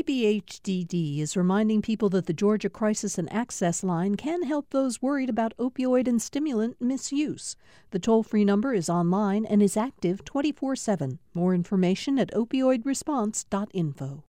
DBHDD is reminding people that the Georgia Crisis and Access Line can help those worried about opioid and stimulant misuse. The toll free number is online and is active 24 7. More information at opioidresponse.info.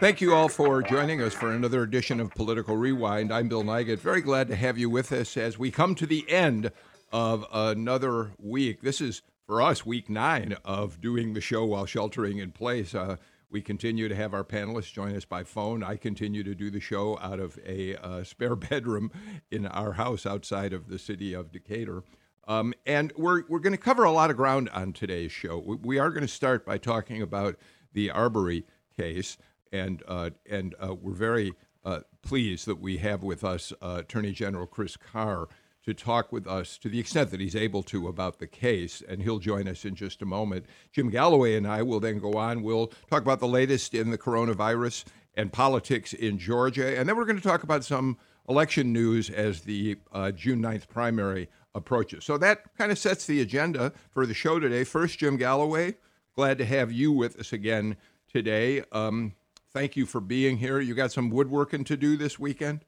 Thank you all for joining us for another edition of Political Rewind. I'm Bill Nigut. Very glad to have you with us as we come to the end of another week. This is, for us, week nine of doing the show while sheltering in place. Uh, we continue to have our panelists join us by phone. I continue to do the show out of a uh, spare bedroom in our house outside of the city of Decatur. Um, and we're, we're going to cover a lot of ground on today's show. We, we are going to start by talking about the Arbery case and uh, and uh, we're very uh, pleased that we have with us uh, Attorney General Chris Carr to talk with us to the extent that he's able to about the case, and he'll join us in just a moment. Jim Galloway and I will then go on. We'll talk about the latest in the coronavirus and politics in Georgia, and then we're going to talk about some election news as the uh, June 9th primary approaches. So that kind of sets the agenda for the show today. First, Jim Galloway, glad to have you with us again today. Um, thank you for being here. You got some woodworking to do this weekend?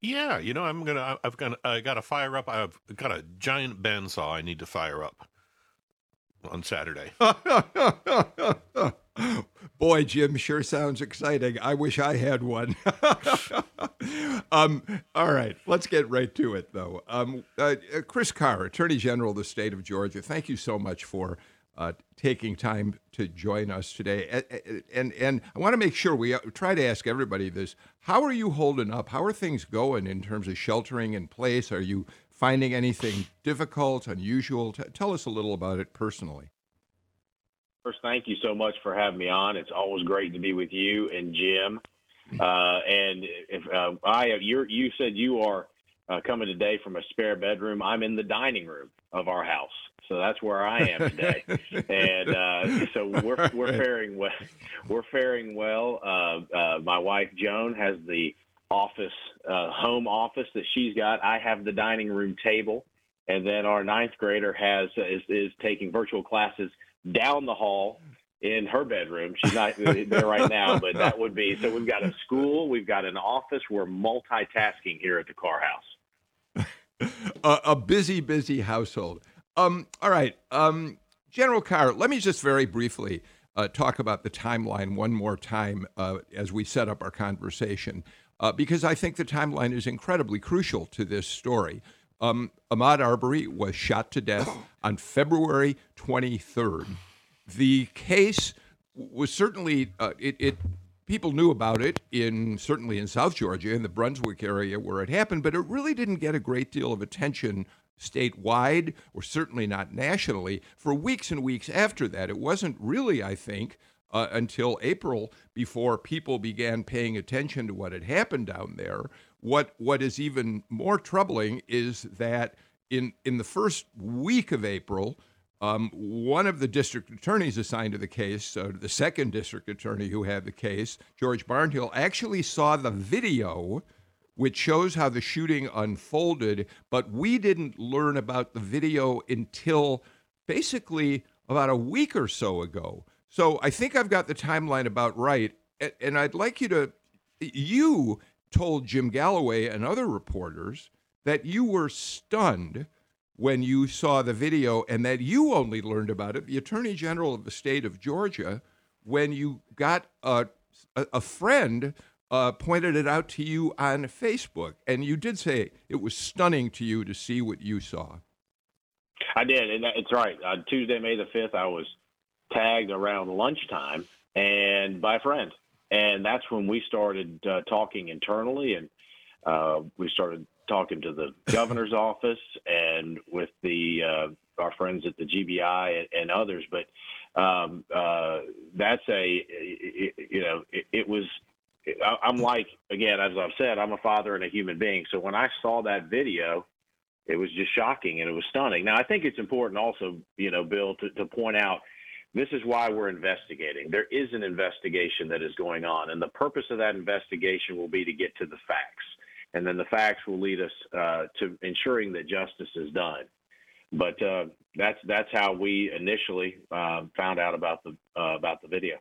Yeah, you know, I'm gonna. I've got. I got to fire up. I've got a giant bandsaw. I need to fire up on Saturday. Boy, Jim sure sounds exciting. I wish I had one. um, all right, let's get right to it, though. Um, uh, Chris Carr, Attorney General of the state of Georgia, thank you so much for uh, taking time to join us today. And, and, and I want to make sure we uh, try to ask everybody this. How are you holding up? How are things going in terms of sheltering in place? Are you finding anything difficult, unusual? T- tell us a little about it personally. First, thank you so much for having me on. It's always great to be with you and Jim. Uh, and if uh, I, you you said you are uh, coming today from a spare bedroom. I'm in the dining room of our house. So that's where I am today, and uh, so we're we're faring well. We're faring well. Uh, uh, my wife Joan has the office, uh, home office that she's got. I have the dining room table, and then our ninth grader has is, is taking virtual classes down the hall in her bedroom. She's not there right now, but that would be so. We've got a school, we've got an office. We're multitasking here at the Carr House. A, busy, busy household. Um, all right. Um, General Carr, let me just very briefly uh, talk about the timeline one more time uh, as we set up our conversation, uh, because I think the timeline is incredibly crucial to this story. Um, Ahmaud Arbery was shot to death on February 23rd. The case was certainly uh, it, it people knew about it in certainly in South Georgia in the Brunswick area where it happened, but it really didn't get a great deal of attention statewide or certainly not nationally for weeks and weeks after that. It wasn't really, I think, uh, until April before people began paying attention to what had happened down there. What what is even more troubling is that in in the first week of April. Um, one of the district attorneys assigned to the case, uh, the second district attorney who had the case, George Barnhill, actually saw the video which shows how the shooting unfolded, but we didn't learn about the video until basically about a week or so ago. So I think I've got the timeline about right. And I'd like you to, you told Jim Galloway and other reporters that you were stunned when you saw the video and that you only learned about it, the Attorney General of the state of Georgia, when you got a, a, friend uh, pointed it out to you on Facebook, and you did say it was stunning to you to see what you saw. I did, and it's right. Uh, Tuesday, May the fifth, I was tagged around lunchtime and by a friend, and that's when we started uh, talking internally, and uh, we started talking to the governor's office and with the uh, our friends at the GBI and, and others. But um, uh, that's a you know it, it was I'm like, again, as I've said, I'm a father and a human being. So when I saw that video, it was just shocking and it was stunning. Now, I think it's important also, you know, Bill, to, to point out this is why we're investigating. There is an investigation that is going on, and the purpose of that investigation will be to get to the facts. And then the facts will lead us uh, to ensuring that justice is done. But, uh, that's that's how we initially uh, found out about the uh, about the video.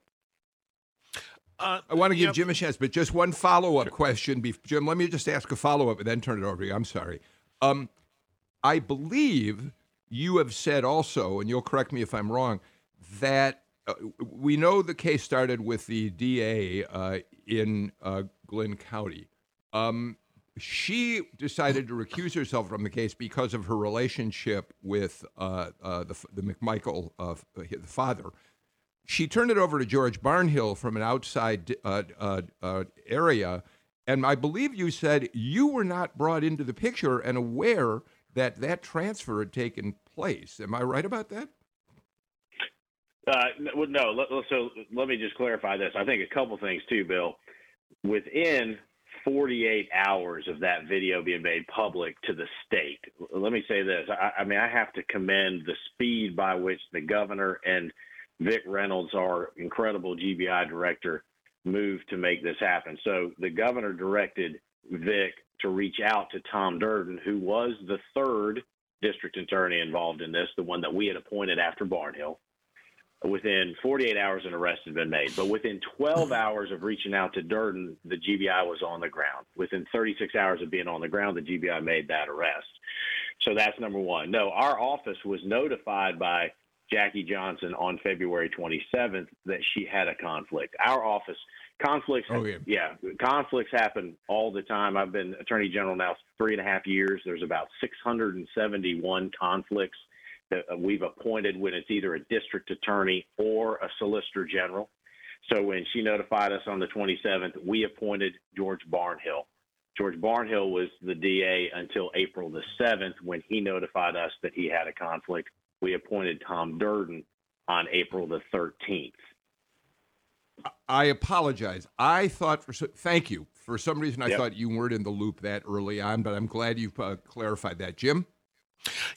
Uh, I want to give Jim a chance, but just one follow up sure. question. Jim, let me just ask a follow up and then turn it over to you. I'm sorry. Um, I believe you have said also, and you'll correct me if I'm wrong, that uh, we know the case started with the DA uh, in uh, Glynn County. Um, she decided to recuse herself from the case because of her relationship with uh, uh, the, the McMichael, uh, the father. She turned it over to George Barnhill from an outside uh, uh, uh, area. And I believe you said you were not brought into the picture and aware that that transfer had taken place. Am I right about that? Uh, no, so let me just clarify this. I think a couple things too, Bill. Within 48 hours of that video being made public to the state. Let me say this. I, I, mean, I have to commend the speed by which the governor and Vic Reynolds, our incredible GBI director, moved to make this happen. So the governor directed Vic to reach out to Tom Durden, who was the third district attorney involved in this, the one that we had appointed after Barnhill. Within 48 hours, an arrest had been made. But within 12 hmm. hours of reaching out to Durden, the GBI was on the ground. Within 36 hours of being on the ground, the GBI made that arrest. So that's number one. No, our office was notified by Jackie Johnson on February 27th that she had a conflict. Our office conflicts, oh, yeah. yeah, conflicts happen all the time. I've been attorney general now three and a half years. There's about 671 conflicts that we've appointed when it's either a district attorney or a solicitor general. So when she notified us on the 27th, we appointed George Barnhill. George Barnhill was the DA until April the 7th when he notified us that he had a conflict. We appointed Tom Durden on April the 13th. I apologize. I thought for thank you. For some reason, I yep. thought you weren't in the loop that early on, but I'm glad you've uh, clarified that, Jim.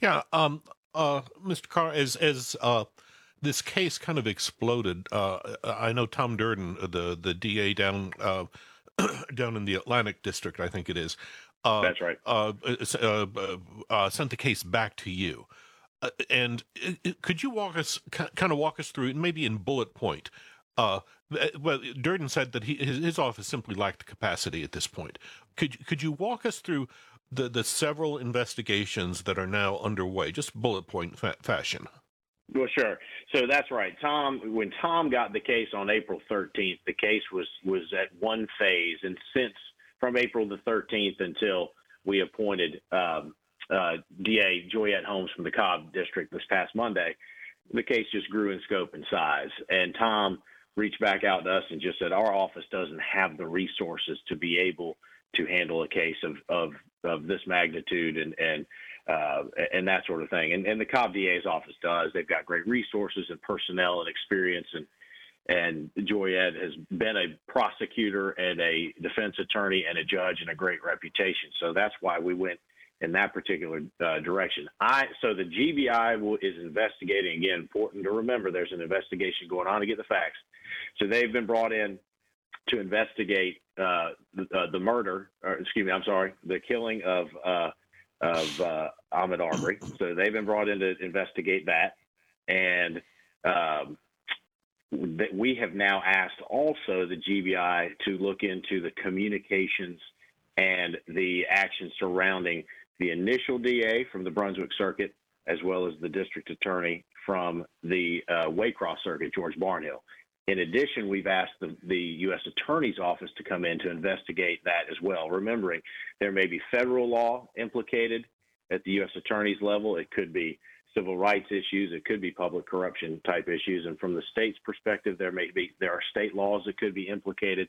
Yeah, um, uh, Mr. Carr, as as uh, this case kind of exploded, uh, I know Tom Durden, uh, the the DA down uh, down in the Atlantic District, I think it is. Uh, That's right. sent the case back to you, and could you walk us, kind of walk us through, maybe in bullet point? well, Durden said that he, his, his office simply lacked capacity at this point. Could could you walk us through the the several investigations that are now underway, just bullet point fa- fashion. Well, sure. So that's right. Tom, when Tom got the case on April 13th, the case was was at one phase, and since from April the 13th until we appointed um, uh, DA Joyette Holmes from the Cobb District this past Monday, the case just grew in scope and size. And Tom reached back out to us and just said our office doesn't have the resources to be able to handle a case of of, of this magnitude and and uh, and that sort of thing. And, and the Cobb DA's office does. They've got great resources and personnel and experience. And and Joyette has been a prosecutor and a defense attorney and a judge and a great reputation. So that's why we went in that particular uh, direction. I so the GBI will, is investigating again. Important to remember, there's an investigation going on to get the facts. So they've been brought in to investigate uh, the, uh, the, murder, or excuse me, I'm sorry, the killing of uh, of uh, Ahmaud Arbery. So they've been brought in to investigate that, and um, that we have now asked also the GBI to look into the communications and the actions surrounding the initial DA from the Brunswick Circuit, as well as the district attorney from the uh, Waycross Circuit, George Barnhill. In addition, we've asked the, the, U.S. Attorney's Office to come in to investigate that as well, remembering there may be federal law implicated at the U.S. Attorney's level. It could be civil rights issues. It could be public corruption type issues. And from the state's perspective, there may be there are state laws that could be implicated.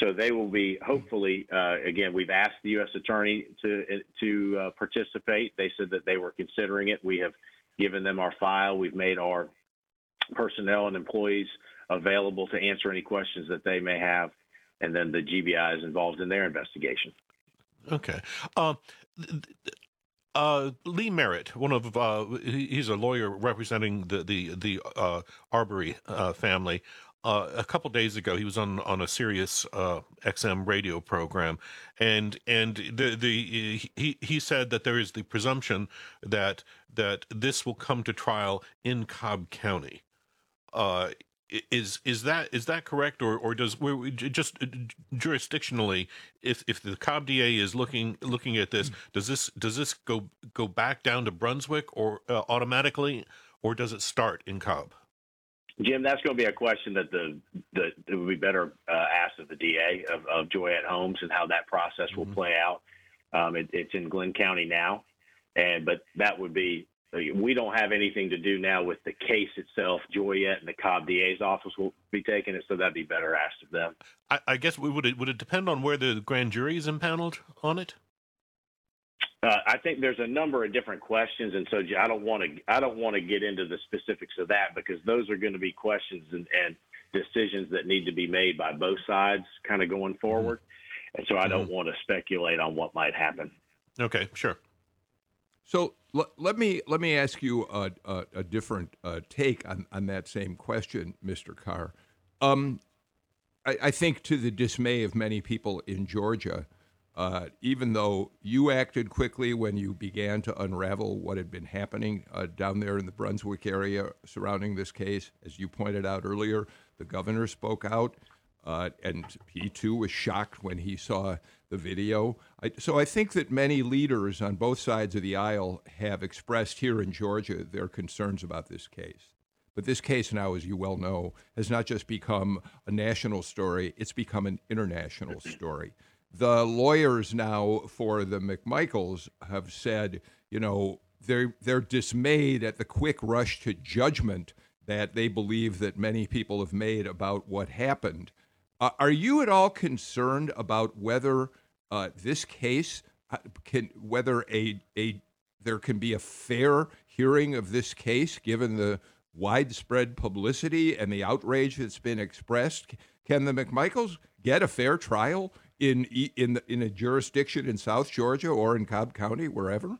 So they will be hopefully uh, again. We've asked the U.S. Attorney to to uh, participate. They said that they were considering it. We have given them our file. We've made our personnel and employees available to answer any questions that they may have, and then the GBI is involved in their investigation. Okay. Uh, uh, Lee Merritt, one of uh, he's a lawyer representing the the the uh, Arbery uh, family. uh, a couple days ago, he was on on a Sirius uh, XM radio program, and and the the he he said that there is the presumption that that this will come to trial in Cobb County. Is is that is that correct, or or does we just uh, jurisdictionally, if if the Cobb DA is looking looking at this, does this does this go go back down to Brunswick or uh, automatically, or does it start in Cobb? Jim, that's going to be a question that the, the it would be better uh, asked of the DA of, of Joyette Holmes and how that process will mm-hmm. play out. Um, it, it's in Glynn County now, and but that would be we don't have anything to do now with the case itself. Joyette and the Cobb DA's office will be taking it, so that'd be better asked of them. I, I guess we would it would it depend on where the grand jury is impaneled on it? Uh, I think there's a number of different questions, and so I don't want to I don't want to get into the specifics of that because those are going to be questions and, and decisions that need to be made by both sides, kind of going forward. Mm-hmm. And so I don't mm-hmm. want to speculate on what might happen. Okay, sure. So l- let me let me ask you a, a, a different uh, take on, on that same question, Mr. Carr. Um, I, I think to the dismay of many people in Georgia, uh, even though you acted quickly when you began to unravel what had been happening uh, down there in the Brunswick area surrounding this case, as you pointed out earlier, the governor spoke out, uh, and he too was shocked when he saw the video. I, so I think that many leaders on both sides of the aisle have expressed here in Georgia their concerns about this case. But this case now, as you well know, has not just become a national story, it's become an international story the lawyers now for the McMichaels have said, you know, they're they're dismayed at the quick rush to judgment that they believe that many people have made about what happened. Uh, are you at all concerned about whether uh, this case uh, can whether a a there can be a fair hearing of this case given the widespread publicity and the outrage that's been expressed? Can the McMichaels get a fair trial in in in a jurisdiction in South Georgia or in Cobb County, wherever?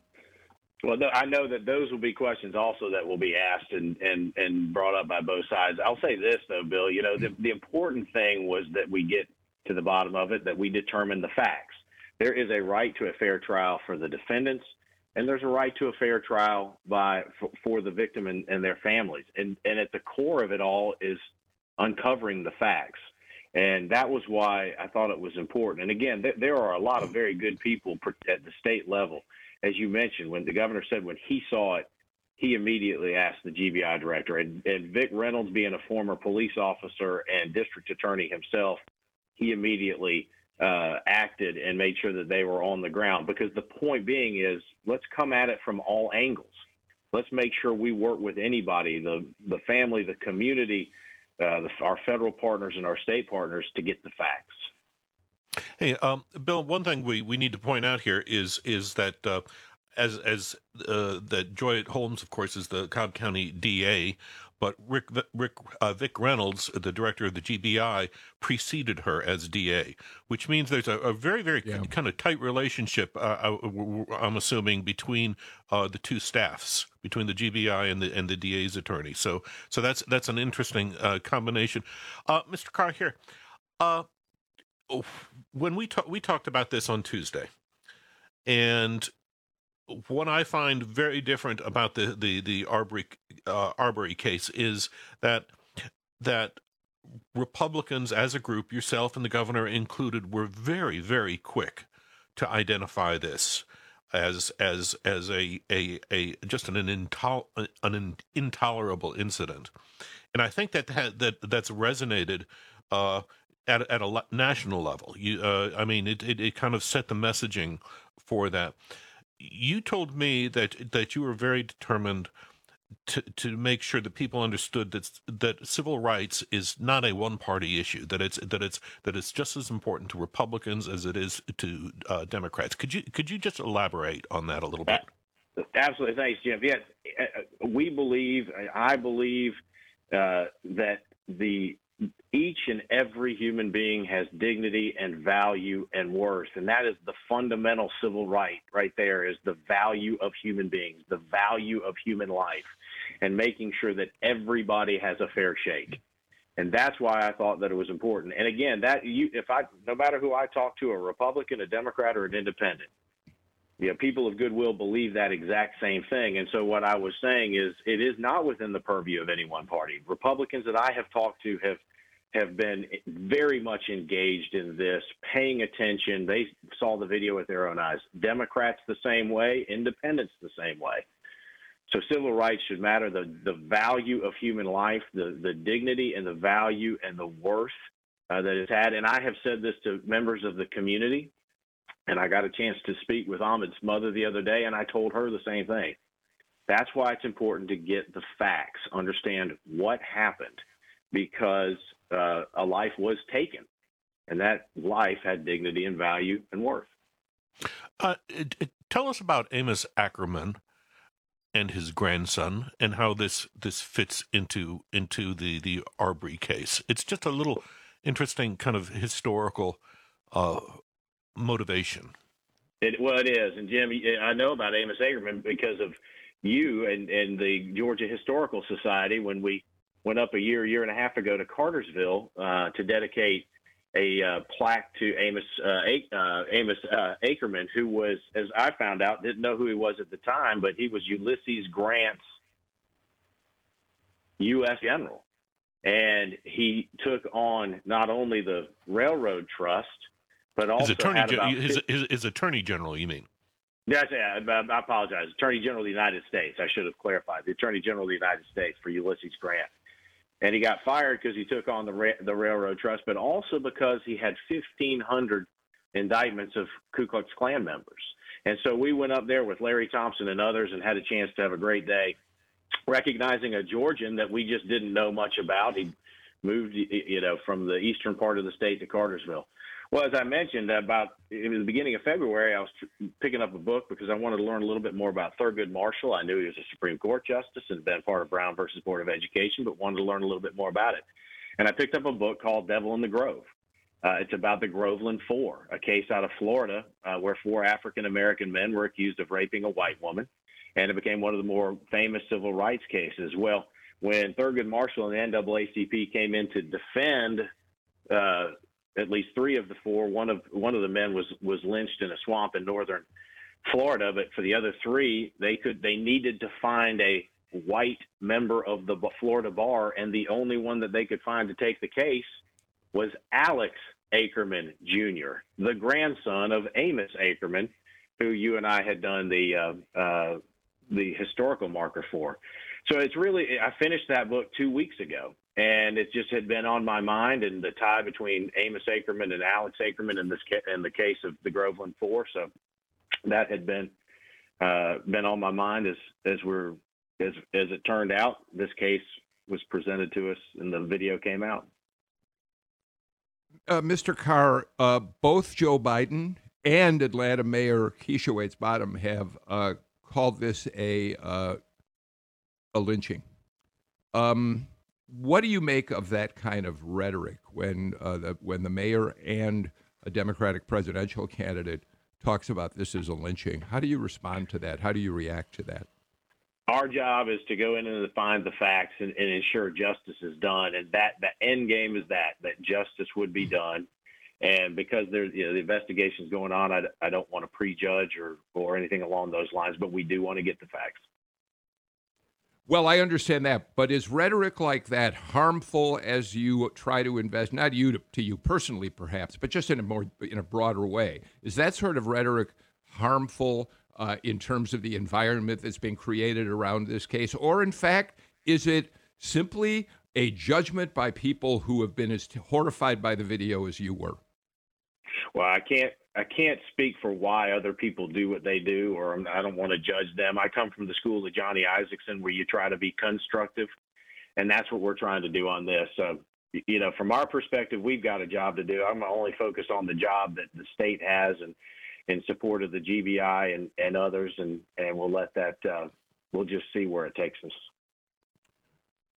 Well, I know that those will be questions also that will be asked and, and, and brought up by both sides. I'll say this though, Bill. You know, the, the important thing was that we get to the bottom of it, that we determine the facts. There is a right to a fair trial for the defendants, and there's a right to a fair trial by for, for the victim and, and their families. And and at the core of it all is uncovering the facts. And that was why I thought it was important. And again, th- there are a lot of very good people at the state level. As you mentioned, when the governor said when he saw it, he immediately asked the GBI director. And, and Vic Reynolds, being a former police officer and district attorney himself, he immediately uh, acted and made sure that they were on the ground. Because the point being is, let's come at it from all angles. Let's make sure we work with anybody, the the family, the community, uh, the, our federal partners and our state partners to get the facts. Hey, um, Bill. One thing we, we need to point out here is is that uh, as as uh, that Joy Holmes, of course, is the Cobb County DA, but Rick, Rick uh, Vic Reynolds, the director of the GBI, preceded her as DA, which means there's a, a very, very yeah. kind of tight relationship. Uh, uh I'm assuming between uh, the two staffs, between the GBI and the and the DA's attorney. So, so that's that's an interesting uh, combination. Uh, Mr. Carr, here, when we talked, we talked about this on Tuesday, and what I find very different about the the the Arbery uh, Arbery case is that that Republicans as a group, yourself and the governor included, were very very quick to identify this as as as a a, a just an, intol- an intolerable incident, and I think that that, that that's resonated. Uh, at, at a national level, you, uh, I mean, it, it, it kind of set the messaging for that you told me that that you were very determined to to make sure that people understood that that civil rights is not a one party issue that it's that it's that it's just as important to Republicans as it is to uh, Democrats. Could you could you just elaborate on that a little bit? Absolutely, thanks, Jim. Yes, uh, we believe, I believe uh, that the each and every human being has dignity and value and worth. And that is the fundamental civil right right there is the value of human beings, the value of human life, and making sure that everybody has a fair shake. And that's why I thought that it was important. And again, that you, if I, no matter who I talk to, a Republican, a Democrat, or an Independent, you know, people of goodwill believe that exact same thing. And so what I was saying is, it is not within the purview of any one party. Republicans that I have talked to have have been very much engaged in this, paying attention. They saw the video with their own eyes. Democrats the same way, independents the same way. So civil rights should matter. The the value of human life, the the dignity and the value and the worth uh, that it's had. And I have said this to members of the community, and I got a chance to speak with Ahmaud's mother the other day, and I told her the same thing. That's why it's important to get the facts, understand what happened, because uh, a life was taken, and that life had dignity and value and worth. Uh, it, it, tell us about Amos Akerman and his grandson, and how this this fits into into the the Arbery case. It's just a little interesting kind of historical uh, motivation. It, well, it is, and Jim, I know about Amos Akerman because of you and and the Georgia Historical Society when we went up a year, year and a half ago to Cartersville uh, to dedicate a uh, plaque to Amos uh, uh, Amos uh, Akerman, who was, as I found out, didn't know who he was at the time, but he was Ulysses Grant's U.S. general, and he took on not only the railroad trust, but also his attorney, about his, his, his, attorney general. You mean? Yes, yeah, um, I apologize. Attorney General of the United States. I should have clarified. The Attorney General of the United States for Ulysses Grant and he got fired because he took on the ra- the railroad trust, but also because he had 1,500 indictments of Ku Klux Klan members. And so we went up there with Larry Thompson and others and had a chance to have a great day, recognizing a Georgian that we just didn't know much about. He moved, you know, from the eastern part of the state to Cartersville. Well, as I mentioned, about in the beginning of February, I was picking up a book because I wanted to learn a little bit more about Thurgood Marshall. I knew he was a Supreme Court justice and been part of Brown versus Board of Education, but wanted to learn a little bit more about it. And I picked up a book called Devil in the Grove. Uh, it's about the Groveland Four, a case out of Florida uh, where four African American men were accused of raping a white woman, and it became one of the more famous civil rights cases. Well, when Thurgood Marshall and the NAACP came in to defend uh, at least three of the four. One of one of the men was was lynched in a swamp in northern Florida, but for the other three, they could they needed to find a white member of the Florida bar, and the only one that they could find to take the case was Alex Akerman Jr., the grandson of Amos Akerman, who you and I had done the uh, uh, the historical marker for. So it's really I finished that book two weeks ago, and it just had been on my mind and the tie between Amos Akerman and Alex Akerman in this ca- in the case of the Groveland Four. So that had been uh, been on my mind as as we're as as it turned out. This case was presented to us and the video came out. Uh, Mr. Carr, uh, both Joe Biden and Atlanta Mayor Keisha Waites Bottom have uh, called this a uh, a lynching. Um, what do you make of that kind of rhetoric when uh, the, when the mayor and a Democratic presidential candidate talks about this as a lynching? How do you respond to that? How do you react to that? Our job is to go in and find the facts and, and ensure justice is done, and that the end game is that that justice would be done. And because there's you know, the going on, I, I don't want to prejudge or or anything along those lines, but we do want to get the facts. Well, I understand that, but is rhetoric like that harmful as you try to invest? Not you to, to, you personally, perhaps, but just in a more in a broader way. Is that sort of rhetoric harmful uh, in terms of the environment that's being created around this case, or in fact, is it simply a judgment by people who have been as horrified by the video as you were? Well, I can't I can't speak for why other people do what they do, or I don't want to judge them. I come from the school of Johnny Isakson, where you try to be constructive, and that's what we're trying to do on this. So, you know, from our perspective, we've got a job to do. I'm only focused on the job that the state has, and in support of the GBI and and others, and and we'll let that. Uh, we'll just see where it takes us.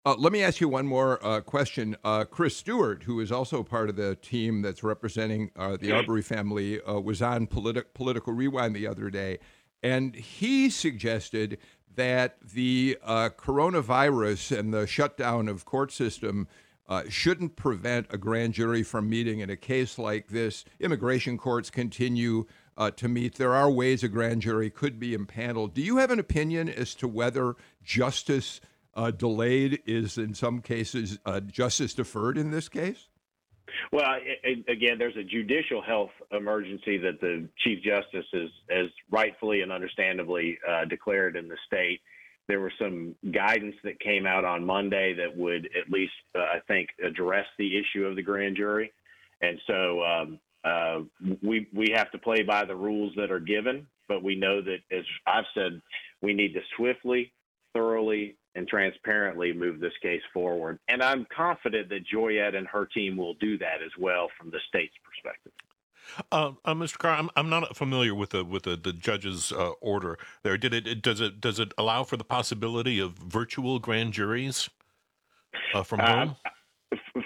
Uh, let me ask you one more uh, question. Uh, Chris Stewart, who is also part of the team that's representing uh, the Arbery family, uh, was on politi- Political Rewind the other day, and he suggested that the uh, coronavirus and the shutdown of court system uh, shouldn't prevent a grand jury from meeting in a case like this. Immigration courts continue uh, to meet. There are ways a grand jury could be impaneled. Do you have an opinion as to whether justice uh, delayed is, in some cases, uh, justice deferred in this case? Well, again, there's a judicial health emergency that the Chief Justice has, has rightfully and understandably uh, declared in the state. There was some guidance that came out on Monday that would at least, uh, I think, address the issue of the grand jury. And so um, uh, we we have to play by the rules that are given, but we know that, as I've said, we need to swiftly, thoroughly, and transparently move this case forward. And I'm confident that Joyette and her team will do that as well from the state's perspective. Uh, uh, Mr. Carr, I'm, I'm not familiar with the with the, the judge's uh, order there. Did it, it, does it does it allow for the possibility of virtual grand juries uh, from home?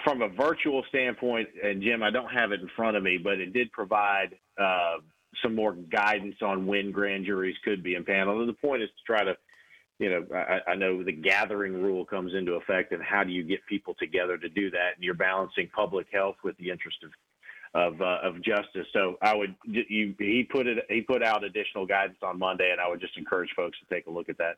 from a virtual standpoint, and Jim, I don't have it in front of me, but it did provide uh, some more guidance on when grand juries could be impaneled. And the point is to try to you know, I, I, know the gathering rule comes into effect, and how do you get people together to do that? And you're balancing public health with the interest of of, uh, of justice. So I would you, he put it he put out additional guidance on Monday, and I would just encourage folks to take a look at that.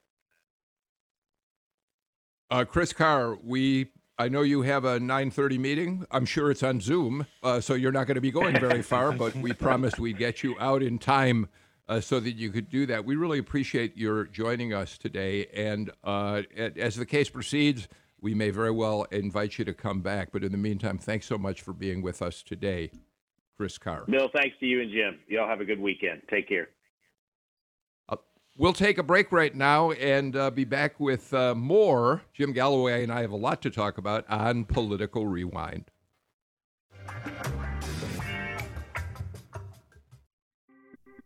Uh, Chris Carr, we I know you have a 9:30 meeting. I'm sure it's on Zoom, uh, so you're not going to be going very far. but we promised we'd get you out in time uh, so that you could do that. We really appreciate your joining us today. And uh, as the case proceeds, we may very well invite you to come back. But in the meantime, thanks so much for being with us today. Chris Carr. Bill, thanks to you and Jim. Y'all have a good weekend. Take care. Uh, we'll take a break right now and uh, be back with uh, more. Jim Galloway and I have a lot to talk about on Political Rewind.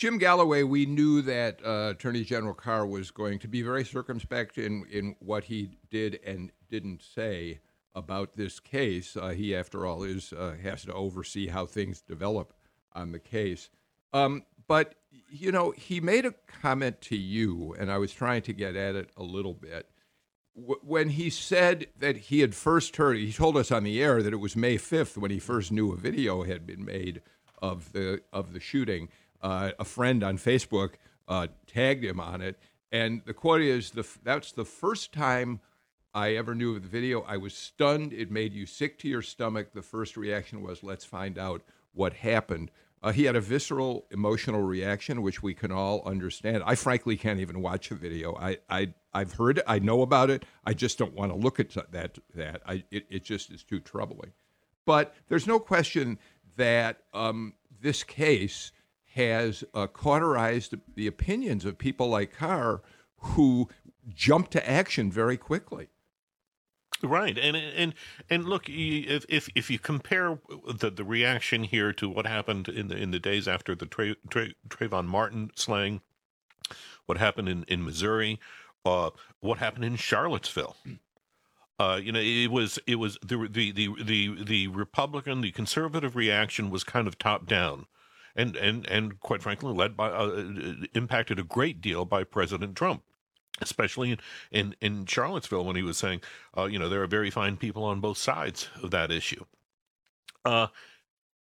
Jim Galloway, we knew that uh, Attorney General Carr was going to be very circumspect in, in what he did and didn't say about this case. Uh, he, after all, is uh, has to oversee how things develop on the case. Um, but you know, he made a comment to you, and I was trying to get at it a little bit. When he said that he had first heard, he told us on the air that it was May fifth when he first knew a video had been made of the of the shooting. Uh, a friend on Facebook uh, tagged him on it, and the quote is, "the That's the first time I ever knew of the video. I was stunned. It made you sick to your stomach. The first reaction was, let's find out what happened. Uh, he had a visceral emotional reaction, which we can all understand. I frankly can't even watch the video. I, I, I've heard it. I know about it. I just don't want to look at that. That I, it, it just is too troubling. But there's no question that um, this case has uh, cauterized the opinions of people like Carr, who jump to action very quickly. Right, and and and look, if if if you compare the the reaction here to what happened in the in the days after the Tra, Tra, Trayvon Martin slaying, what happened in in Missouri, uh, what happened in Charlottesville. Uh, you know, it was it was the, the the the the Republican, the conservative reaction was kind of top down, and and and quite frankly, led by uh, impacted a great deal by President Trump especially in, in, in Charlottesville when he was saying, uh, you know, there are very fine people on both sides of that issue. Uh,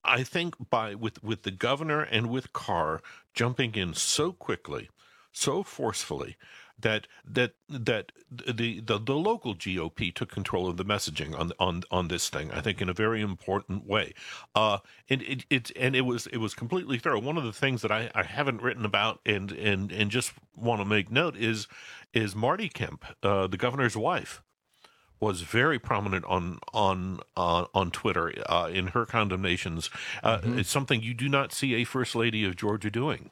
I think by with with the governor and with Carr jumping in so quickly, so forcefully, that that that the, the the local GOP took control of the messaging on on on this thing. I think in a very important way, uh, and it, it and it was it was completely thorough. One of the things that I, I haven't written about and and and just want to make note is is Marty Kemp, uh, the governor's wife, was very prominent on on uh, on Twitter uh, in her condemnations. Uh, mm-hmm. It's something you do not see a first lady of Georgia doing.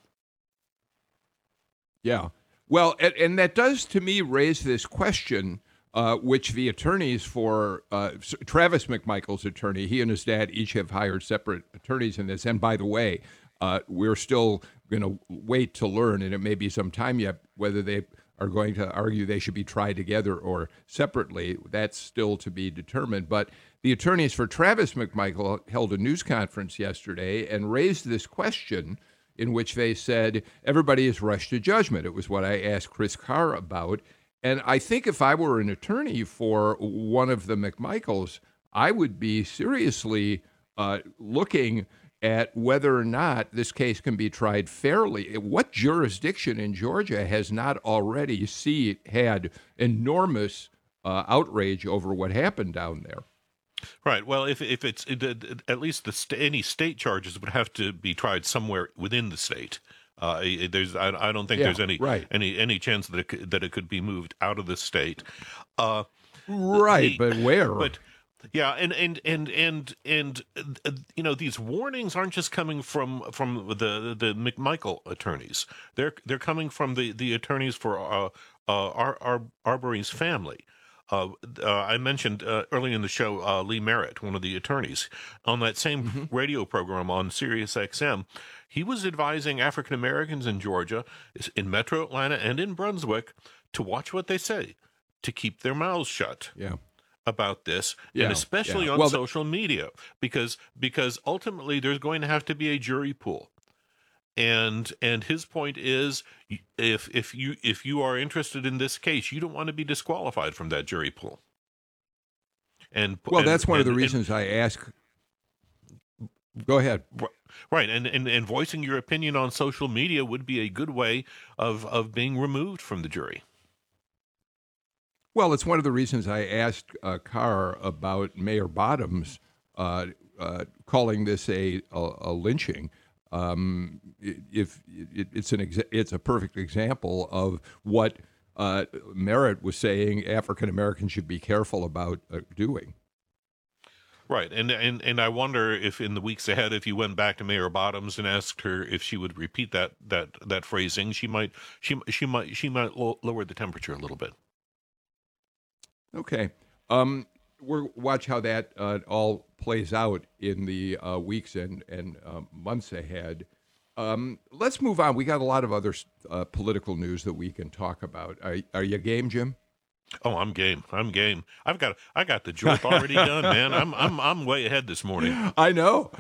Yeah, well, and, and that does to me raise this question uh, which the attorneys for uh, Travis McMichael's attorney, he and his dad each have hired separate attorneys in this. And by the way, uh, we're still going to wait to learn, and it may be some time yet, whether they are going to argue they should be tried together or separately. That's still to be determined. But the attorneys for Travis McMichael held a news conference yesterday and raised this question in which they said everybody is rushed to judgment. It was what I asked Chris Carr about. And I think if I were an attorney for one of the McMichaels, I would be seriously uh, looking at whether or not this case can be tried fairly. What jurisdiction in Georgia has not already see had enormous uh, outrage over what happened down there? Right. Well, if if it's it, at least the st- any state charges would have to be tried somewhere within the state. Uh, there's I, I, don't think yeah, there's any right. any any chance that it could, that it could be moved out of the state. Uh, right, the, but where? But yeah, and and and and and uh, you know these warnings aren't just coming from from the the McMichael attorneys. They're they're coming from the the attorneys for uh, uh, Ar- Ar- Arbery's family. Uh, uh, I mentioned uh, early in the show uh, Lee Merritt, one of the attorneys, on that same mm-hmm. radio program on Sirius XM. He was advising African Americans in Georgia, in Metro Atlanta, and in Brunswick to watch what they say, to keep their mouths shut. Yeah about this yeah, and especially yeah. on well, social media because because ultimately there's going to have to be a jury pool and and his point is if if you if you are interested in this case you don't want to be disqualified from that jury pool. And well and, that's one and, of the reasons and, i ask go ahead. Right and, and and voicing your opinion on social media would be a good way of of being removed from the jury. Well it's one of the reasons i asked uh, carr about mayor bottoms uh, uh, calling this a, a, a lynching um, if it, it's an exa- it's a perfect example of what uh, Merritt was saying African Americans should be careful about uh, doing. Right, and and and I wonder if in the weeks ahead, if you went back to Mayor Bottoms and asked her if she would repeat that that that phrasing, she might she she might she might lower the temperature a little bit. Okay. Um, we'll watch how that uh, all plays out in the uh, weeks and, and uh, months ahead. Um, let's move on. We got a lot of other uh, political news that we can talk about. Are, are you game, Jim? Oh, I'm game. I'm game. I've got I got the jolt already done, man. I'm I'm I'm way ahead this morning. I know.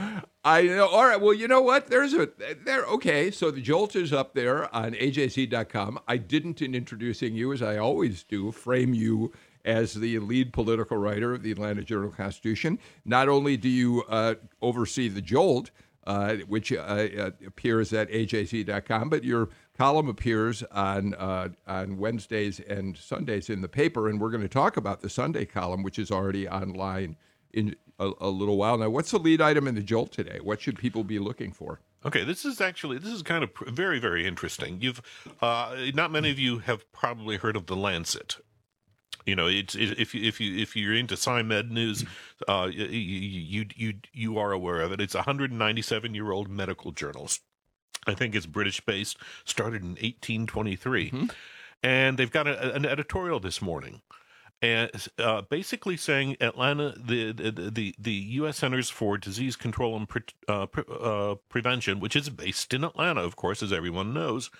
I know. All right. Well, you know what? There's a there. Okay. So the jolt is up there on ajc.com. I didn't in introducing you as I always do frame you as the lead political writer of the Atlanta Journal Constitution. Not only do you uh, oversee the Jolt, uh, which uh, uh appears at ajc.com, but your column appears on uh, on Wednesdays and Sundays in the paper, and we're going to talk about the Sunday column, which is already online in a, a little while now. What's the lead item in the Jolt today? What should people be looking for? Okay, this is actually this is kind of very very interesting. You've uh, not many of you have probably heard of the Lancet, you know, it's it, if you if you if you're into SciMed news, uh, you, you you you are aware of it. It's a 197 year old medical journal. I think it's British based. Started in 1823, mm-hmm. and they've got a, an editorial this morning and uh, basically saying Atlanta, the, the the the U.S. Centers for Disease Control and Pre- uh, Pre- uh, Prevention, which is based in Atlanta, of course, as everyone knows,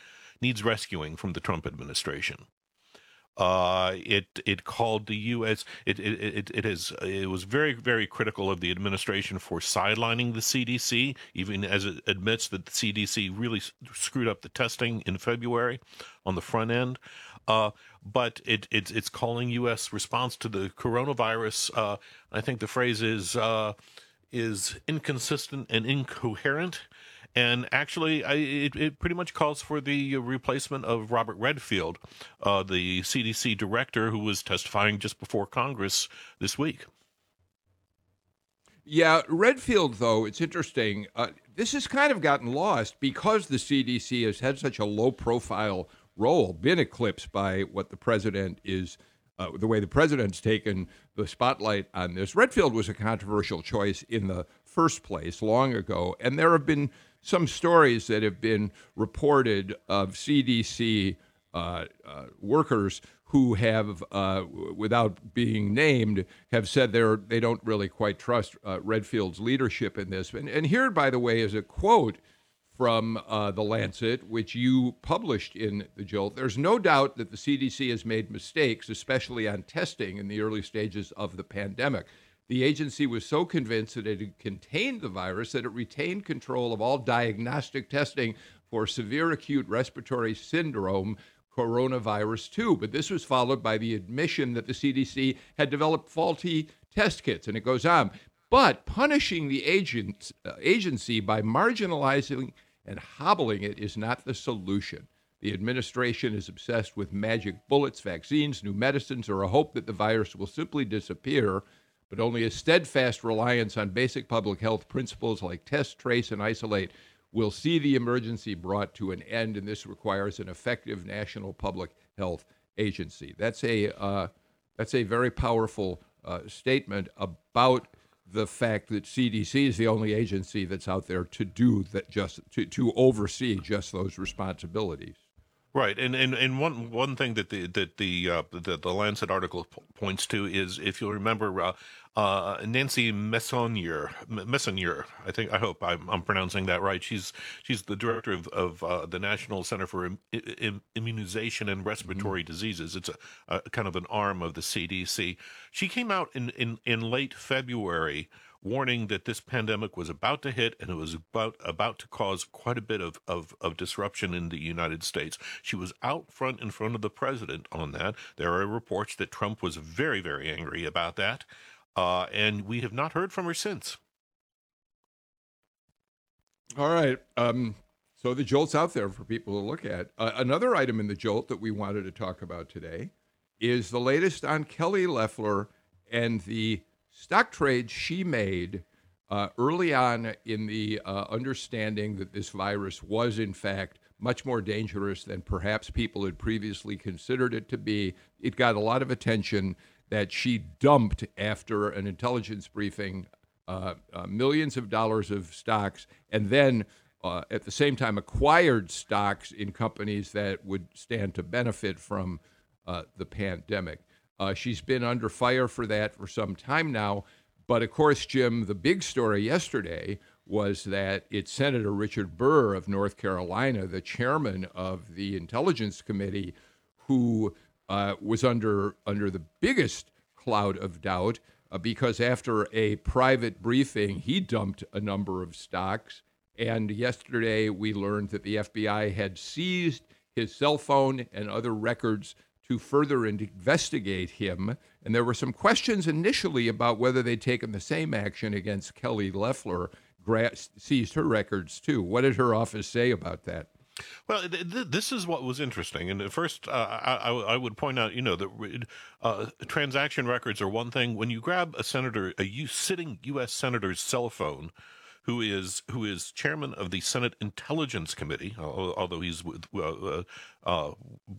needs rescuing from the Trump administration. Uh, it it called the U.S. It it it is it was very very critical of the administration for sidelining the CDC, even as it admits that the CDC really screwed up the testing in February on the front end. Uh, but it, it it's calling U.S. response to the coronavirus. Uh, I think the phrase is uh, is inconsistent and incoherent. And actually, I, it, it pretty much calls for the replacement of Robert Redfield, uh, the CDC director who was testifying just before Congress this week. Yeah, Redfield, though, it's interesting. Uh, this has kind of gotten lost because the CDC has had such a low profile role, been eclipsed by what the president is, uh, the way the president's taken the spotlight on this. Redfield was a controversial choice in the first place long ago, and there have been some stories that have been reported of CDC uh, uh, workers who have, uh, without being named, have said they're they don't really quite trust uh, Redfield's leadership in this. And, and here, by the way, is a quote from uh, the Lancet, which you published in the Jolt. There's no doubt that the CDC has made mistakes, especially on testing in the early stages of the pandemic. The agency was so convinced that it had contained the virus that it retained control of all diagnostic testing for severe acute respiratory syndrome, coronavirus 2. But this was followed by the admission that the CDC had developed faulty test kits, and it goes on. But punishing the agent, uh, agency by marginalizing and hobbling it is not the solution. The administration is obsessed with magic bullets, vaccines, new medicines, or a hope that the virus will simply disappear but only a steadfast reliance on basic public health principles like test, trace, and isolate will see the emergency brought to an end, and this requires an effective national public health agency. That's a uh, that's a very powerful uh, statement about the fact that CDC is the only agency that's out there to do that, just to, to oversee just those responsibilities. Right, and, and and one one thing that the that the uh, the, the Lancet article p- points to is if you'll remember uh, uh, Nancy Messonnier, Messonnier, I think I hope I'm, I'm, pronouncing that right. She's she's the director of, of uh, the National Center for Im- Im- Immunization and Respiratory mm-hmm. Diseases. It's a, a, kind of an arm of the CDC. She came out in in, in late February warning that this pandemic was about to hit and it was about about to cause quite a bit of, of, of disruption in the United States. She was out front in front of the president on that. There are reports that Trump was very, very angry about that. Uh, and we have not heard from her since. All right. Um, so the jolt's out there for people to look at. Uh, another item in the jolt that we wanted to talk about today is the latest on Kelly Loeffler and the stock trades she made uh, early on in the uh, understanding that this virus was, in fact, much more dangerous than perhaps people had previously considered it to be. It got a lot of attention that she dumped after an intelligence briefing uh, uh, millions of dollars of stocks and then uh, at the same time acquired stocks in companies that would stand to benefit from uh, the pandemic. Uh, she's been under fire for that for some time now. But of course, Jim, the big story yesterday was that it's Senator Richard Burr of North Carolina, the chairman of the Intelligence Committee, who uh, was under under the biggest cloud of doubt uh, because after a private briefing, he dumped a number of stocks. And yesterday, we learned that the FBI had seized his cell phone and other records to further investigate him. And there were some questions initially about whether they'd taken the same action against Kelly Loeffler, gra- seized her records too. What did her office say about that? Well, th- th- this is what was interesting. And first, uh, I, I, would point out, you know, that uh, transaction records are one thing. When you grab a senator, a U- sitting U.S. senator's cell phone, who is who is chairman of the Senate Intelligence Committee, although he's with, uh, uh,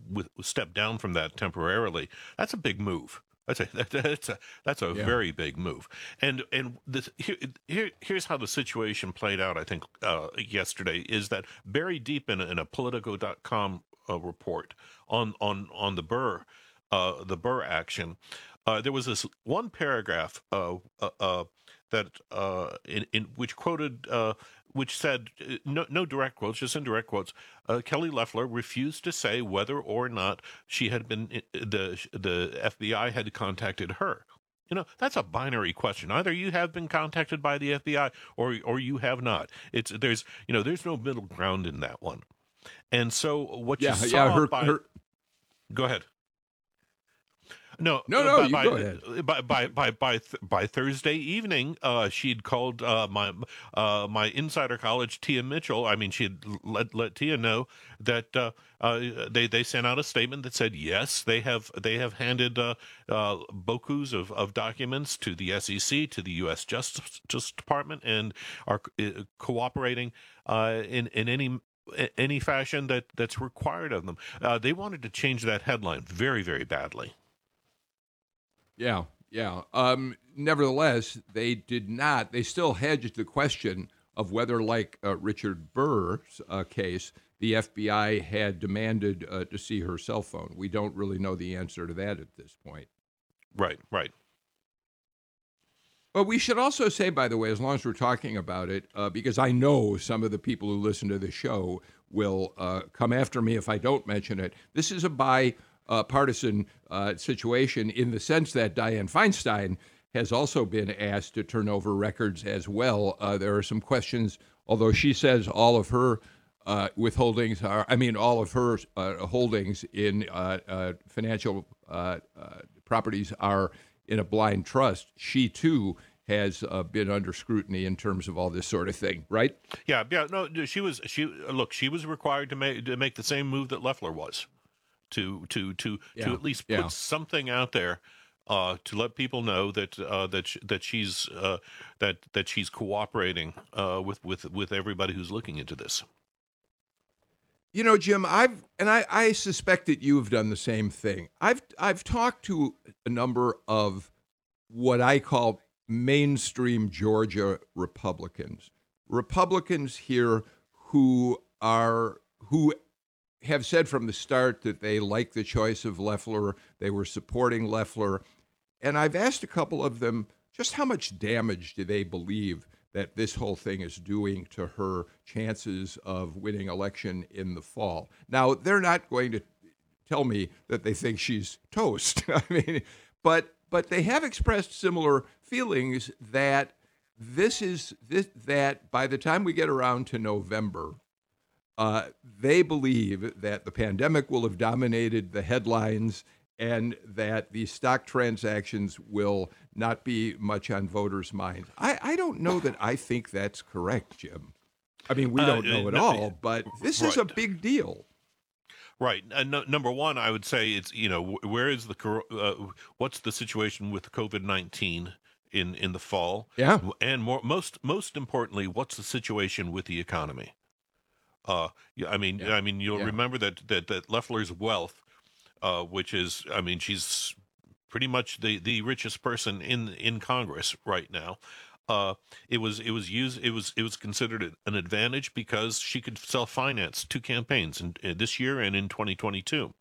with stepped down from that temporarily. That's a big move. That's a that's a that's a yeah. very big move. And and this here, here here's how the situation played out. I think uh, yesterday is that buried deep in, in a Politico.com uh, report on on on the Burr uh, the Burr action. Uh, there was this one paragraph uh, uh, that in, in which quoted which said uh, no, no direct quotes, just indirect quotes. Uh, Kelly Loeffler refused to say whether or not she had been uh, the the FBI had contacted her. You know, that's a binary question. Either you have been contacted by the FBI or or you have not. It's there's you know there's no middle ground in that one. And so what yeah, you saw yeah, her, by, her, go ahead. No, no, no. By, you go ahead. By by by by, by Thursday evening, uh, she'd called uh, my uh, my insider college Tia Mitchell. I mean, she'd let let Tia know that uh, uh, they they sent out a statement that said yes, they have they have handed uh, uh, bokus of, of documents to the SEC, to the U.S. Justice, Justice Department, and are uh, cooperating uh, in in any any fashion that that's required of them. Uh, they wanted to change that headline very very badly. Yeah, yeah. Um, nevertheless, they did not. They still hedged the question of whether, like uh, Richard Burr's uh, case, the FBI had demanded uh, to see her cell phone. We don't really know the answer to that at this point. Right, right. But we should also say, by the way, as long as we're talking about it, uh, because I know some of the people who listen to the show will uh, come after me if I don't mention it. This is a bipartisan uh, situation in the sense that Dianne Feinstein has also been asked to turn over records as well. Uh, there are some questions, although she says all of her uh, withholdings are, I mean, all of her uh, holdings in financial properties are in a blind trust, she too has uh, been under scrutiny in terms of all this sort of thing, right? Yeah, yeah. No, she was. She look. She was required to make to make the same move that Loeffler was, to to to yeah. to at least put yeah. something out there. Uh, to let people know that uh, that sh- that she's uh, that that she's cooperating uh, with with with everybody who's looking into this. You know, Jim, I've and I, I suspect that you've done the same thing. I've I've talked to a number of what I call mainstream Georgia Republicans. Republicans here who are who have said from the start that they like the choice of Loeffler. they were supporting Loeffler. And I've asked a couple of them just how much damage do they believe that this whole thing is doing to her chances of winning election in the fall. Now, they're not going to tell me that they think she's toast. I mean, but but they have expressed similar feelings that this is this that by the time we get around to November, uh, they believe that the pandemic will have dominated the headlines and that the stock transactions will not be much on voters' minds. I, I don't know that I think that's correct, Jim. I mean, we uh, don't uh, know at no, all, but this right. is a big deal. Right. Uh, no, number one, I would say it's you know where is the uh, what's the situation with COVID nineteen in in the fall? Yeah. And more most most importantly, what's the situation with the economy? Uh, I mean, yeah. I mean, you'll yeah. remember that that that Loeffler's wealth uh, which is, I mean, she's pretty much the, the richest person in in Congress right now. Uh, it was it was used it was it was considered an advantage because she could self finance two campaigns in, in, this year and in 2022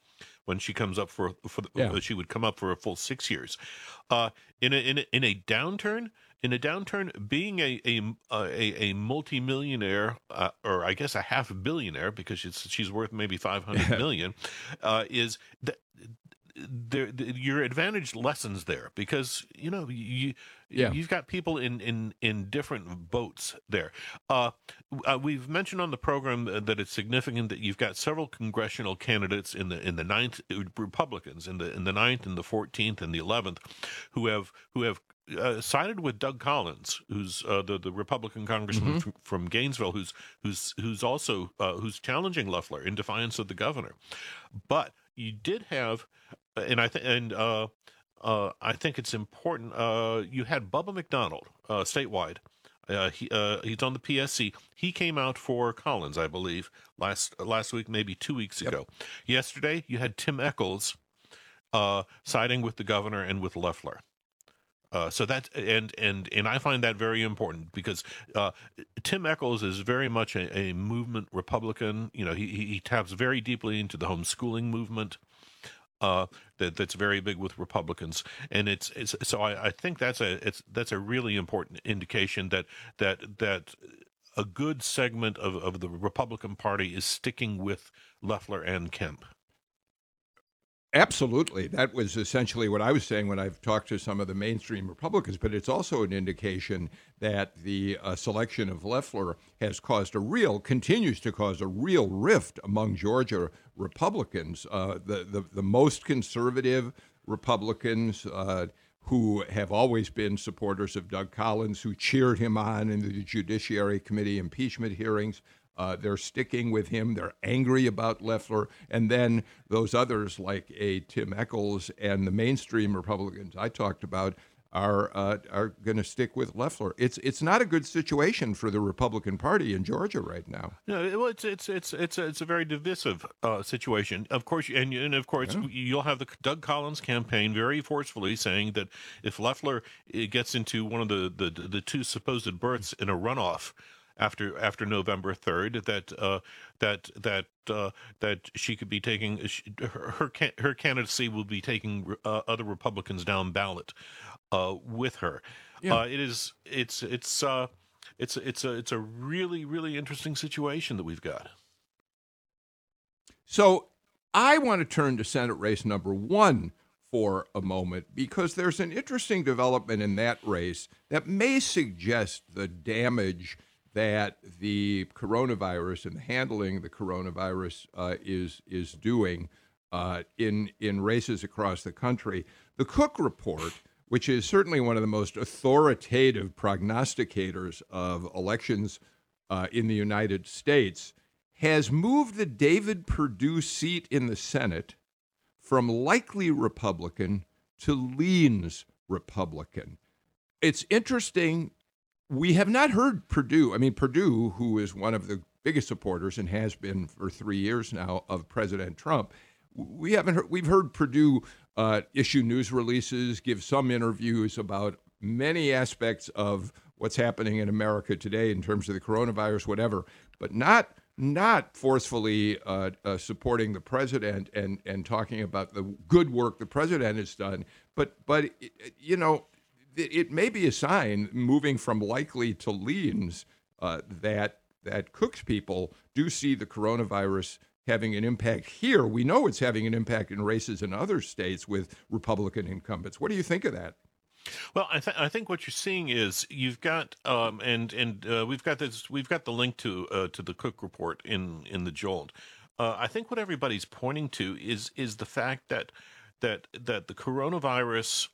when she comes up for for the, yeah. she would come up for a full six years. Uh, in a in a, in a downturn, in a downturn, being a a a, a multimillionaire, uh, or I guess a half billionaire, because she's she's worth maybe five hundred million, uh, is that there your advantage lessens there because you know you yeah. you've got people in in in different boats there uh, uh, we've mentioned on the program that it's significant that you've got several congressional candidates in the in the ninth republicans in the in the ninth and the 14th and the 11th who have who have uh, sided with Doug Collins, who's uh, the the Republican congressman mm-hmm. from, from, Gainesville, who's who's who's also uh, who's challenging Loeffler in defiance of the governor. But you did have, and I think and uh, uh, I think it's important. Uh, you had Bubba McDonald statewide. he he's on the PSC. He came out for Collins, I believe, last last week, maybe two weeks yep. ago. Yesterday, you had Tim Echols siding with the governor and with Loeffler. Uh, so that and and and I find that very important because uh, Tim Echols is very much a, a, movement Republican. You know, he he taps very deeply into the homeschooling movement. Uh, that that's very big with Republicans, and it's, it's so I, I think that's a it's that's a really important indication that that that a good segment of, of the Republican Party is sticking with Loeffler and Kemp. Absolutely. That was essentially what I was saying when I've talked to some of the mainstream Republicans, but it's also an indication that the uh, selection of Loeffler has caused a real, continues to cause a real rift among Georgia Republicans. Uh, the, the, the, most conservative Republicans uh, who have always been supporters of Doug Collins, who cheered him on in the Judiciary Committee impeachment hearings, uh, they're sticking with him. They're angry about Loeffler. And then those others, like a Tim Echols and the mainstream Republicans I talked about, are uh, are going to stick with Loeffler. It's it's not a good situation for the Republican Party in Georgia right now. No, well, it's it's it's it's a, it's a very divisive uh, situation. Of course, and and of course, yeah. you'll have the Doug Collins campaign very forcefully saying that if Loeffler uh, gets into one of the the, the two supposed berths in a runoff after after November third that uh, that that uh, that she could be taking her her, her candidacy will be taking uh, other Republicans down ballot uh, with her. Yeah. Uh, it is it's it's uh, it's it's a it's a really really interesting situation that we've got. So I want to turn to Senate race number one for a moment because there's an interesting development in that race that may suggest the damage that the coronavirus and the handling the coronavirus uh, is is doing uh, in in races across the country. The Cook report, which is certainly one of the most authoritative prognosticators of elections uh, in the United States, has moved the David Perdue seat in the Senate from likely Republican to leans Republican. It's interesting. We have not heard Perdue. I mean, Perdue, who is one of the biggest supporters and has been for three years now of President Trump, we haven't heard. We've heard Perdue uh, issue news releases, give some interviews about many aspects of what's happening in America today in terms of the coronavirus, whatever, but not not forcefully uh, uh, supporting the president and, and talking about the good work the president has done, but but you know it, may be a sign moving from likely to leans uh, that that Cook's people do see the coronavirus having an impact here. We know it's having an impact in races in other states with Republican incumbents. What do you think of that? Well, I, th- I think what you're seeing is you've got um, and and uh, we've got this we've got the link to uh, to the Cook report in in the Jolt. Uh, I think what everybody's pointing to is is the fact that that that the coronavirus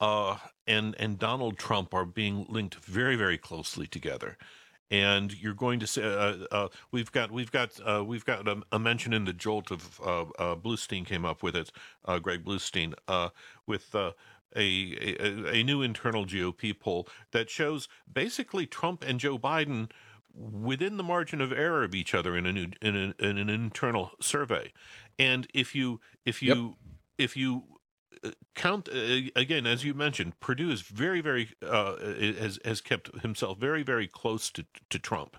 uh, and and Donald Trump are being linked very very closely together. And you're going to say uh, uh, we've got we've got we've got a, a, mention in the jolt of Bluestein came up with it, Greg Bluestein, with a, a, a new internal GOP poll that shows basically Trump and Joe Biden within the margin of error of each other in a new in, a, in an internal survey. And if you if you yep. if you uh, count uh, again as you mentioned Perdue is very very uh, has has kept himself very very close to to Trump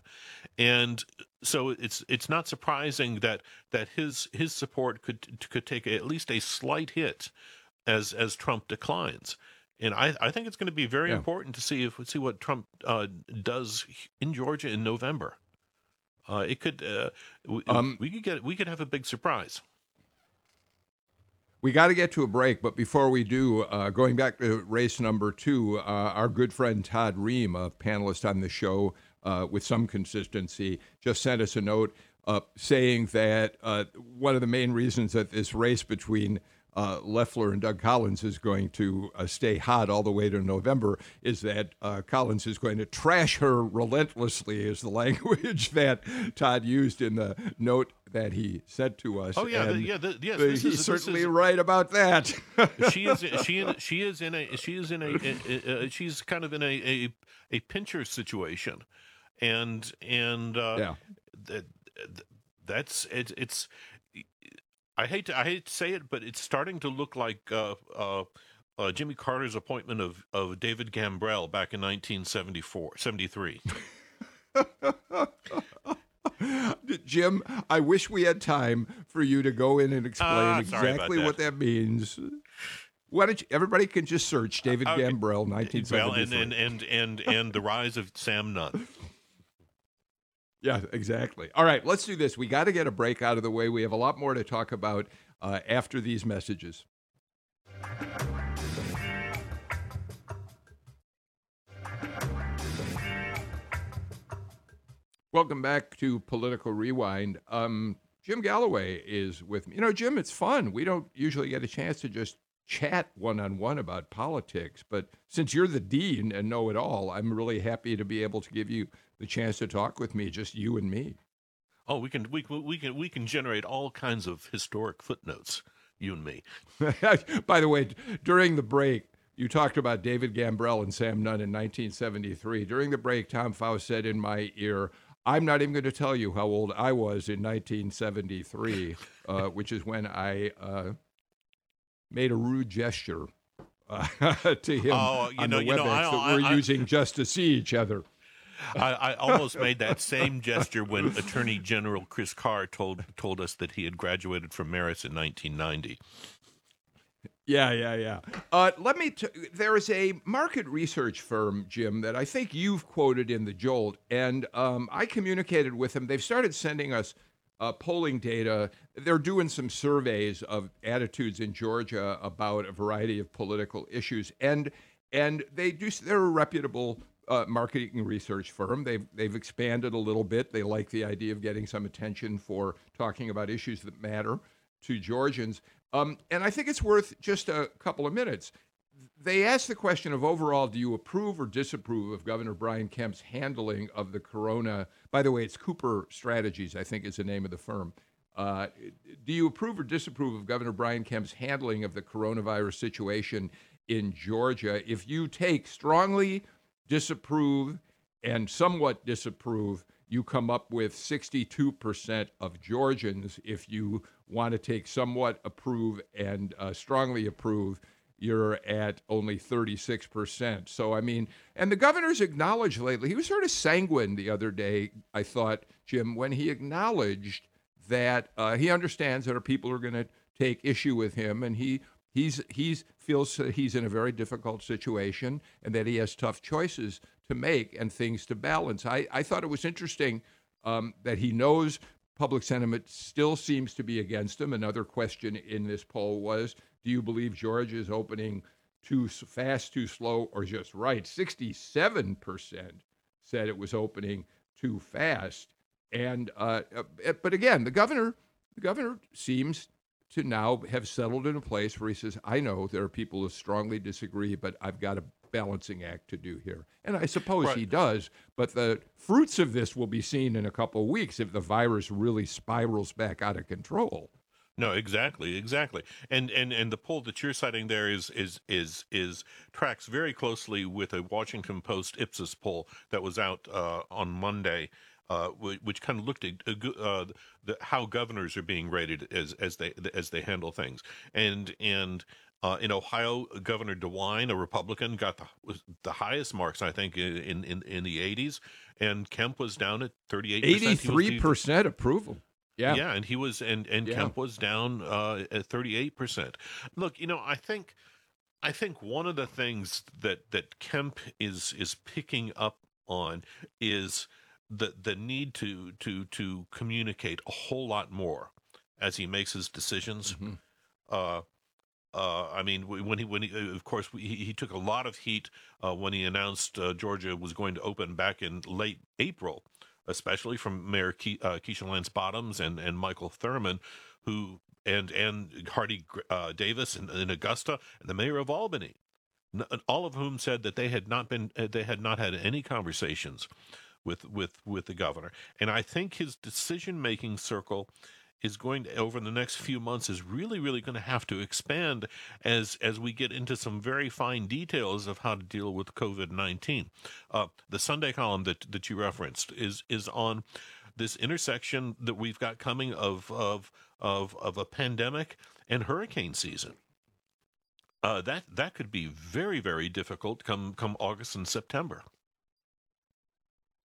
and so it's it's not surprising that that his his support could could take at least a slight hit as as Trump declines. And I, I think it's going to be very yeah. important to see if see what Trump uh, does in Georgia in November. Uh, it could uh, um, we could get we could have a big surprise. We got to get to a break, but before we do, uh, going back to race number two, uh, our good friend Todd Rehm, a panelist on the show uh, with some consistency, just sent us a note saying that one of the main reasons that this race between uh, Loeffler and Doug Collins is going to uh, stay hot all the way to November is that uh, Collins is going to trash her relentlessly, is the language that Todd used in the note that he sent to us. Oh yeah, the, yeah, the, yes. he's is, certainly is, right about that. she is she in, she is in a she is in a, a, a she's kind of in a a, a pincher situation, and and uh, yeah. That, that's it, it's I hate to I hate to say it, but it's starting to look like uh, uh, uh, Jimmy Carter's appointment of, of David Gambrell back in 1974, 73. Jim, I wish we had time for you to go in and explain ah, exactly that. what that means. Why don't you, everybody can just search David okay. Gambrell, 1973. Well, and, and, and, and, and the rise of Sam Nunn. Yeah, exactly. All right, let's do this. We got to get a break out of the way. We have a lot more to talk about uh, after these messages. Welcome back to Political Rewind. Um, Jim Galloway is with me. You know, Jim, it's fun. We don't usually get a chance to just chat one on one about politics, but since you're the dean and know it all, I'm really happy to be able to give you the chance to talk with me, just you and me. Oh, we can we we can we can generate all kinds of historic footnotes, you and me. By the way, during the break, you talked about David Gambrell and Sam Nunn in 1973. During the break, Tom Faust said in my ear, "I'm not even going to tell you how old I was in 1973, uh, which is when I uh, made a rude gesture." Uh, to him oh, on know, the WebEx know, that we're I, using just to see each other. I, I, almost made that same gesture when Attorney General Chris Carr told told us that he had graduated from Marist in 1990. Yeah, yeah, yeah. Uh, let me. T- there is a market research firm, Jim, that I think you've quoted in the Jolt, and um, I communicated with them. They've started sending us uh, polling data. They're doing some surveys of attitudes in Georgia about a variety of political issues, and and they do. They're a reputable uh, marketing research firm. They've they've expanded a little bit. They like the idea of getting some attention for talking about issues that matter to Georgians. Um, and I think it's worth just a couple of minutes. They asked the question of overall, do you approve or disapprove of Governor Brian Kemp's handling of the corona? By the way, it's Cooper Strategies, I think is the name of the firm. Uh, do you approve or disapprove of Governor Brian Kemp's handling of the coronavirus situation in Georgia? If you take strongly disapprove and somewhat disapprove, you come up with 62% of Georgians. If you want to take somewhat approve and uh, strongly approve, you're at only 36%. So, I mean, and the governor's acknowledged lately, he was sort of sanguine the other day, I thought, Jim, when he acknowledged that uh, he understands that our people are going to take issue with him and he he's he's feels he's in a very difficult situation and that he has tough choices to make and things to balance. I, I thought it was interesting um, that he knows public sentiment still seems to be against him. Another question in this poll was Do you believe Georgia is opening too fast, too slow, or just right? 67% said it was opening too fast. And uh, uh but again, the governor, the governor seems to now have settled in a place where he says, I know there are people who strongly disagree, but I've got a balancing act to do here. And I suppose right. he does, but the fruits of this will be seen in a couple of weeks if the virus really spirals back out of control. No, exactly, exactly. And and and the poll that you're citing there is is is is tracks very closely with a Washington Post Ipsos poll that was out uh, on Monday. Uh, which kind of looked at uh, the, how governors are being rated as as they as they handle things, and and uh, in Ohio, Governor DeWine, a Republican, got the the highest marks I think in in, in the 80s, and Kemp was down at 38. 83 percent approval. Yeah, yeah, and he was and and yeah. Kemp was down uh, at 38 percent. Look, you know, I think I think one of the things that that Kemp is is picking up on is the the need to to to communicate a whole lot more as he makes his decisions. Mm-hmm. Uh, uh, I mean, when he, when he, uh, of course, he, he took a lot of heat uh, when he announced uh, Georgia was going to open back in late April, especially from Mayor Ke- uh, Keisha Lance Bottoms and, and Michael Thurmond, who and and Hardie uh, Davis in, in, Augusta and the mayor of Albany, all of whom said that they had not been they had not had any conversations with with with the governor, and I think his decision making circle is going to over the next few months is really really going to have to expand as as we get into some very fine details of how to deal with COVID-19. Uh, the Sunday column that that you referenced is is on this intersection that we've got coming of of of of a pandemic and hurricane season. Uh, that that could be very very difficult come come August and September.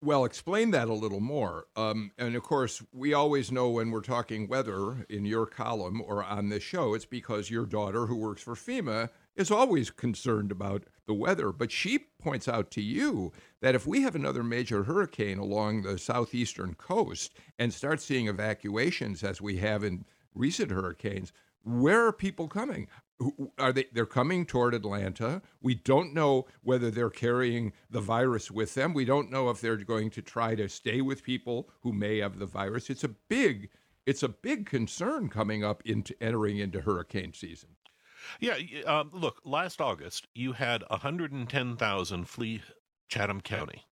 Well, explain that a little more. Um, and of course, we always know when we're talking weather in your column or on this show, it's because your daughter, who works for FEMA, is always concerned about the weather. But she points out to you that if we have another major hurricane along the southeastern coast and start seeing evacuations as we have in recent hurricanes, where are people coming? Are they they're coming toward Atlanta. We don't know whether they're carrying the virus with them. We don't know if they're going to try to stay with people who may have the virus. It's a big it's a big concern coming up into entering into hurricane season. Yeah, um, look, last August you had 110,000 flee Chatham County.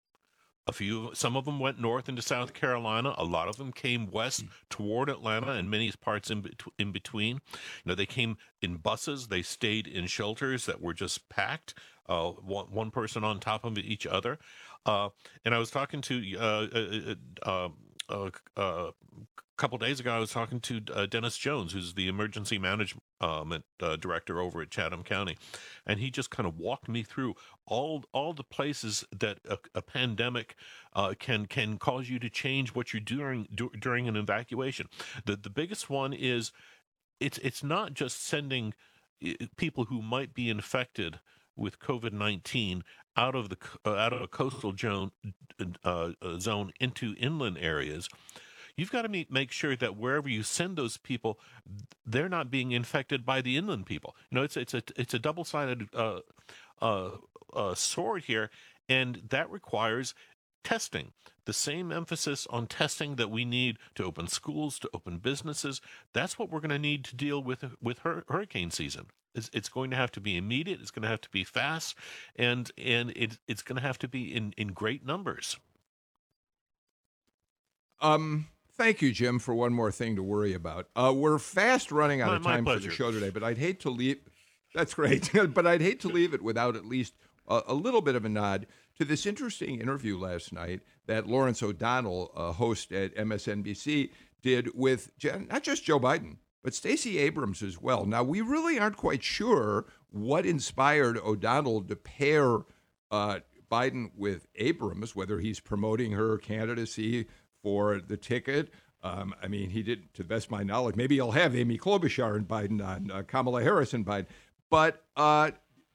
A few, some of them went north into South Carolina. A lot of them came west toward Atlanta and many parts in, in between. You know, they came in buses. They stayed in shelters that were just packed, uh, one, one person on top of each other. Uh, and I was talking to uh, uh, uh a couple days ago, I was talking to uh, Dennis Jones, who's the emergency management uh, director over at Chatham County, and he just kind of walked me through all all the places that a, a pandemic uh, can can cause you to change what you're doing do, during an evacuation. The the biggest one is it's it's not just sending people who might be infected with COVID nineteen out of the uh, out of a coastal zone uh, uh, zone into inland areas. You've got to meet, make sure that wherever you send those people, they're not being infected by the inland people. You know, it's it's a it's a double sided uh, uh, uh, sword here, and that requires testing. The same emphasis on testing that we need to open schools, to open businesses. That's what we're going to need to deal with with hurricane season. It's, it's going to have to be immediate. It's going to have to be fast, and and it, it's going to have to be in in great numbers. Um. Thank you, Jim, for one more thing to worry about. Uh, we're fast running out my, of time for the show today, but I'd hate to leave. That's great, but I'd hate to leave it without at least a, a, little bit of a nod to this interesting interview last night that Lawrence O'Donnell, a host at MSNBC, did with not just Joe Biden, but Stacey Abrams as well. Now, we really aren't quite sure what inspired O'Donnell to pair uh, Biden with Abrams, whether he's promoting her candidacy for the ticket. Um, I mean, he did, to the best of my knowledge, maybe he'll have Amy Klobuchar and Biden on, uh, Kamala Harris and Biden. But uh,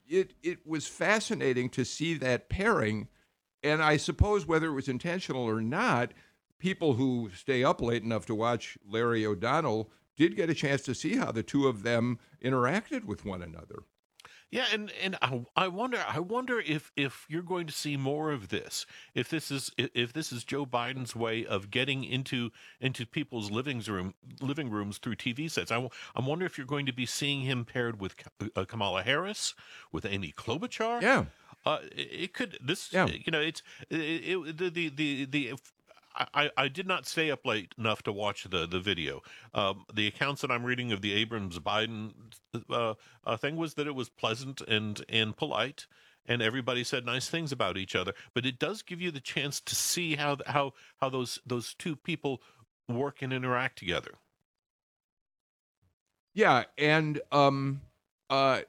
it, it was fascinating to see that pairing. And I suppose whether it was intentional or not, people who stay up late enough to watch Larry O'Donnell did get a chance to see how the two of them interacted with one another. Yeah, and and I, I wonder I wonder if if you're going to see more of this. If this is if this is Joe Biden's way of getting into into people's living room living rooms through TV sets. I I wonder if you're going to be seeing him paired with uh, Kamala Harris, with Amy Klobuchar. Yeah. Uh, it could this yeah. you know it's it, it, the the the I, I did not stay up late enough to watch the the video. Um, the accounts that I'm reading of the Abrams Biden uh, uh, thing was that it was pleasant and and polite, and everybody said nice things about each other. But it does give you the chance to see how how how those those two people work and interact together. Yeah, and um, uh,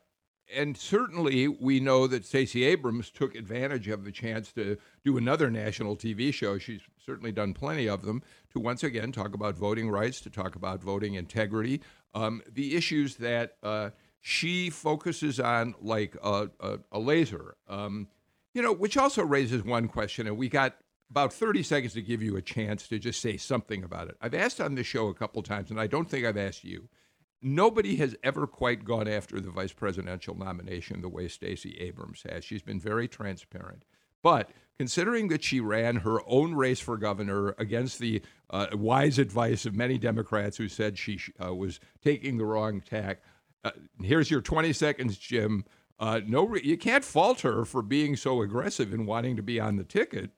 and certainly we know that Stacey Abrams took advantage of the chance to do another national TV show. She's certainly done plenty of them to once again talk about voting rights, to talk about voting integrity, um, the issues that uh, she focuses on like a, a, a laser. Um, you know, which also raises one question, and we got about 30 seconds to give you a chance to just say something about it. I've asked on this show a couple times, and I don't think I've asked you nobody has ever quite gone after the vice presidential nomination the way Stacey Abrams has. She's been very transparent. But considering that she ran her own race for governor against the uh, wise advice of many Democrats who said she uh, was taking the wrong tack, uh, here's your 20 seconds, Jim. Uh, no, re- you can't fault her for being so aggressive and wanting to be on the ticket.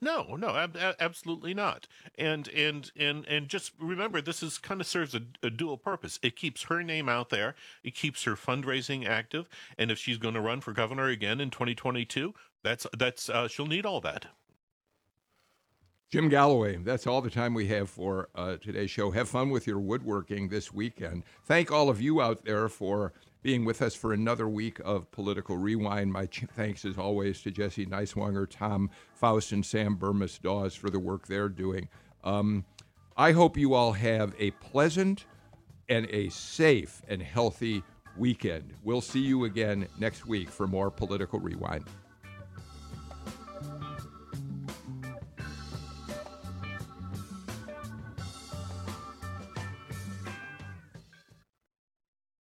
No, no, ab- absolutely not. And and and and just remember, this is kind of serves a, a, dual purpose. It keeps her name out there. It keeps her fundraising active. And if she's going to run for governor again in 2022, that's that's uh, she'll need all that. Jim Galloway, that's all the time we have for uh, today's show. Have fun with your woodworking this weekend. Thank all of you out there for being with us for another week of Political Rewind. My ch- thanks, as always, to Jesse Neiswanger, Tom Faust, and Sam Bermas Dawes for the work they're doing. Um, I hope you all have a pleasant and a safe and healthy weekend. We'll see you again next week for more Political Rewind.